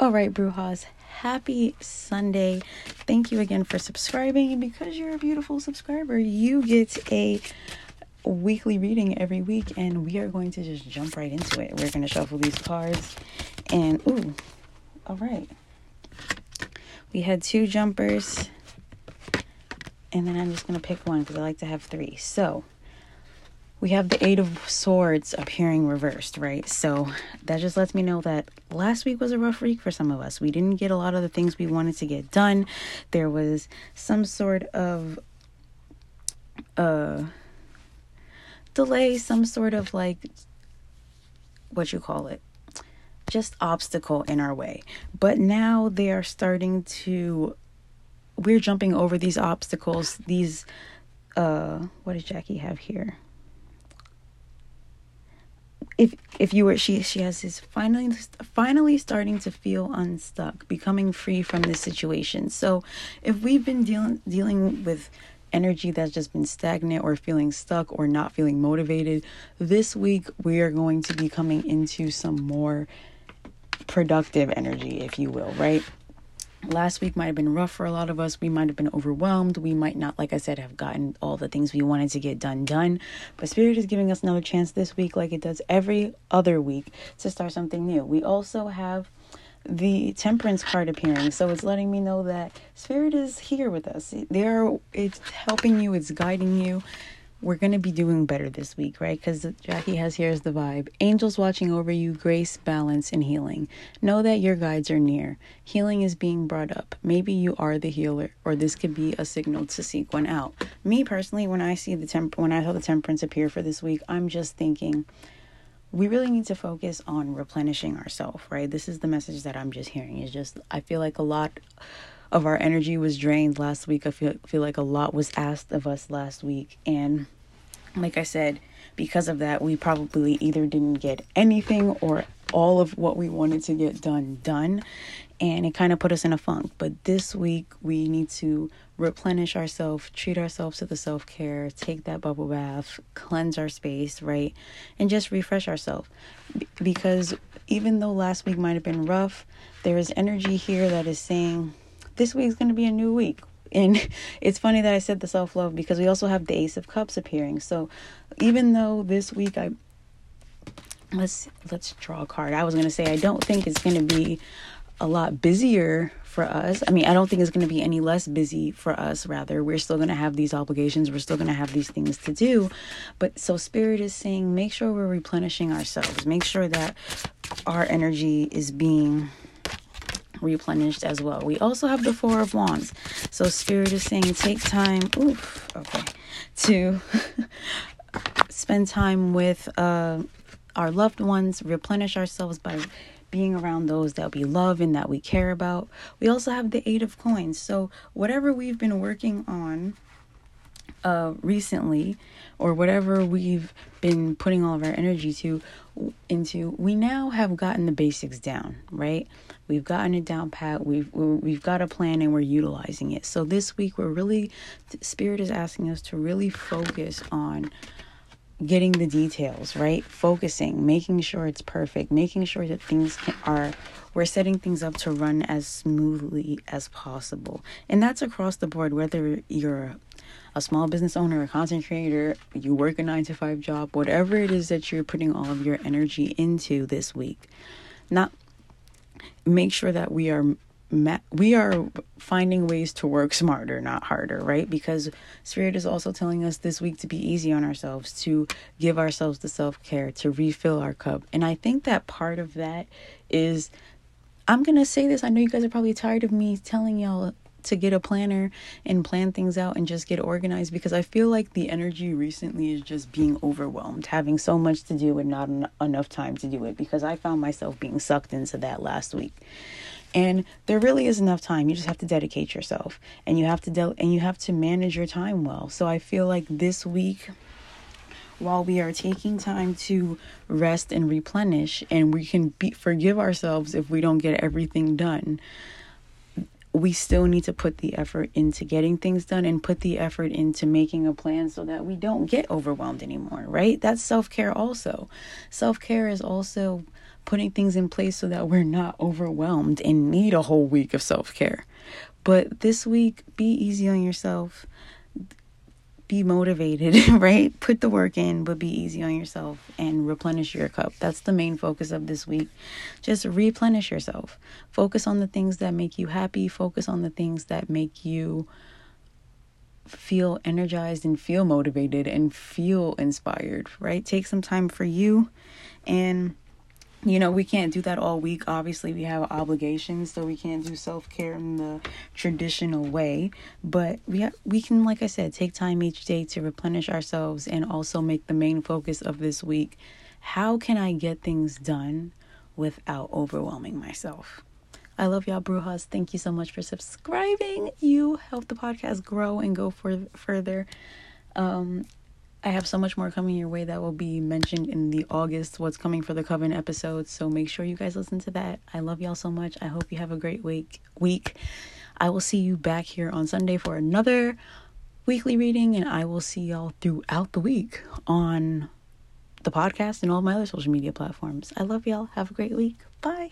All right, Brujas, happy Sunday. Thank you again for subscribing. And because you're a beautiful subscriber, you get a weekly reading every week. And we are going to just jump right into it. We're going to shuffle these cards. And, ooh, all right. We had two jumpers. And then I'm just going to pick one because I like to have three. So, we have the Eight of Swords appearing reversed, right? So that just lets me know that last week was a rough week for some of us. We didn't get a lot of the things we wanted to get done. There was some sort of uh delay, some sort of like what you call it, just obstacle in our way. But now they are starting to we're jumping over these obstacles, these uh what does Jackie have here? If if you were she she has is finally finally starting to feel unstuck becoming free from this situation. So if we've been dealing dealing with energy that's just been stagnant or feeling stuck or not feeling motivated this week we are going to be coming into some more productive energy if you will right last week might have been rough for a lot of us. We might have been overwhelmed. We might not, like I said, have gotten all the things we wanted to get done done. But Spirit is giving us another chance this week, like it does every other week, to start something new. We also have the temperance card appearing so it's letting me know that spirit is here with us there it's helping you it's guiding you we're going to be doing better this week, right? Because Jackie has here's the vibe. Angels watching over you, grace, balance, and healing. Know that your guides are near. Healing is being brought up. Maybe you are the healer, or this could be a signal to seek one out. Me personally, when I see the temp, when I saw the temperance appear for this week, I'm just thinking we really need to focus on replenishing ourselves, right? This is the message that I'm just hearing. Is just I feel like a lot of our energy was drained last week. I feel feel like a lot was asked of us last week and like I said, because of that we probably either didn't get anything or all of what we wanted to get done done and it kind of put us in a funk. But this week we need to replenish ourselves, treat ourselves to the self-care, take that bubble bath, cleanse our space, right? And just refresh ourselves. because even though last week might have been rough, there is energy here that is saying this week's going to be a new week. And it's funny that I said the self love because we also have the Ace of Cups appearing. So even though this week I let's let's draw a card. I was gonna say I don't think it's gonna be a lot busier for us. I mean, I don't think it's going to be any less busy for us. Rather, we're still going to have these obligations. We're still going to have these things to do. But so, Spirit is saying, make sure we're replenishing ourselves. Make sure that our energy is being replenished as well. We also have the Four of Wands. So Spirit is saying take time, oof, okay, to spend time with uh, our loved ones, replenish ourselves by being around those that we love and that we care about. We also have the Eight of Coins. So whatever we've been working on uh, recently, or whatever we've been putting all of our energy to into, we now have gotten the basics down, right? We've gotten it down pat. We've we've got a plan and we're utilizing it. So this week we're really spirit is asking us to really focus on getting the details, right? Focusing, making sure it's perfect, making sure that things are we're setting things up to run as smoothly as possible. And that's across the board whether you're a small business owner, a content creator, you work a 9 to 5 job, whatever it is that you're putting all of your energy into this week. Not make sure that we are we are finding ways to work smarter, not harder, right? Because Spirit is also telling us this week to be easy on ourselves, to give ourselves the self care, to refill our cup. And I think that part of that is, I'm to say this. I know you guys are probably tired of me telling y'all to get a planner and plan things out and just get organized because I feel like the energy recently is just being overwhelmed, having so much to do and not en- enough time to do it because I found myself being sucked into that last week. And there really is enough time. You just have to dedicate yourself and you have to de- and you have to manage your time well. So I feel like this week while we are taking time to rest and replenish and we can be forgive ourselves if we don't get everything done we still need to put the effort into getting things done and put the effort into making a plan so that we don't get overwhelmed anymore, right? That's self care also. Self care is also putting things in place so that we're not overwhelmed and need a whole week of self care. But this week, be easy on yourself. Be motivated, right? Put the work in, but be easy on yourself and replenish your cup. That's the main focus of this week. Just replenish yourself. Focus on the things that make you happy. Focus on the things that make you feel energized and feel motivated and feel inspired, right? Take some time for you and you know, we can't do that all week. Obviously, we have obligations, so we can't do self-care in the traditional way, but we we can like I said, take time each day to replenish ourselves and also make the main focus of this week how can I get things done without overwhelming myself? I love y'all, Brujas. Thank you so much for subscribing. You help the podcast grow and go for further. Um, I have so much more coming your way that will be mentioned in the August What's Coming for the Coven episode. So make sure you guys listen to that. I love y'all so much. I hope you have a great week. Week. I will see you back here on Sunday for another weekly reading, and I will see y'all throughout the week on the podcast and all my other social media platforms. I love y'all. Have a great week. Bye.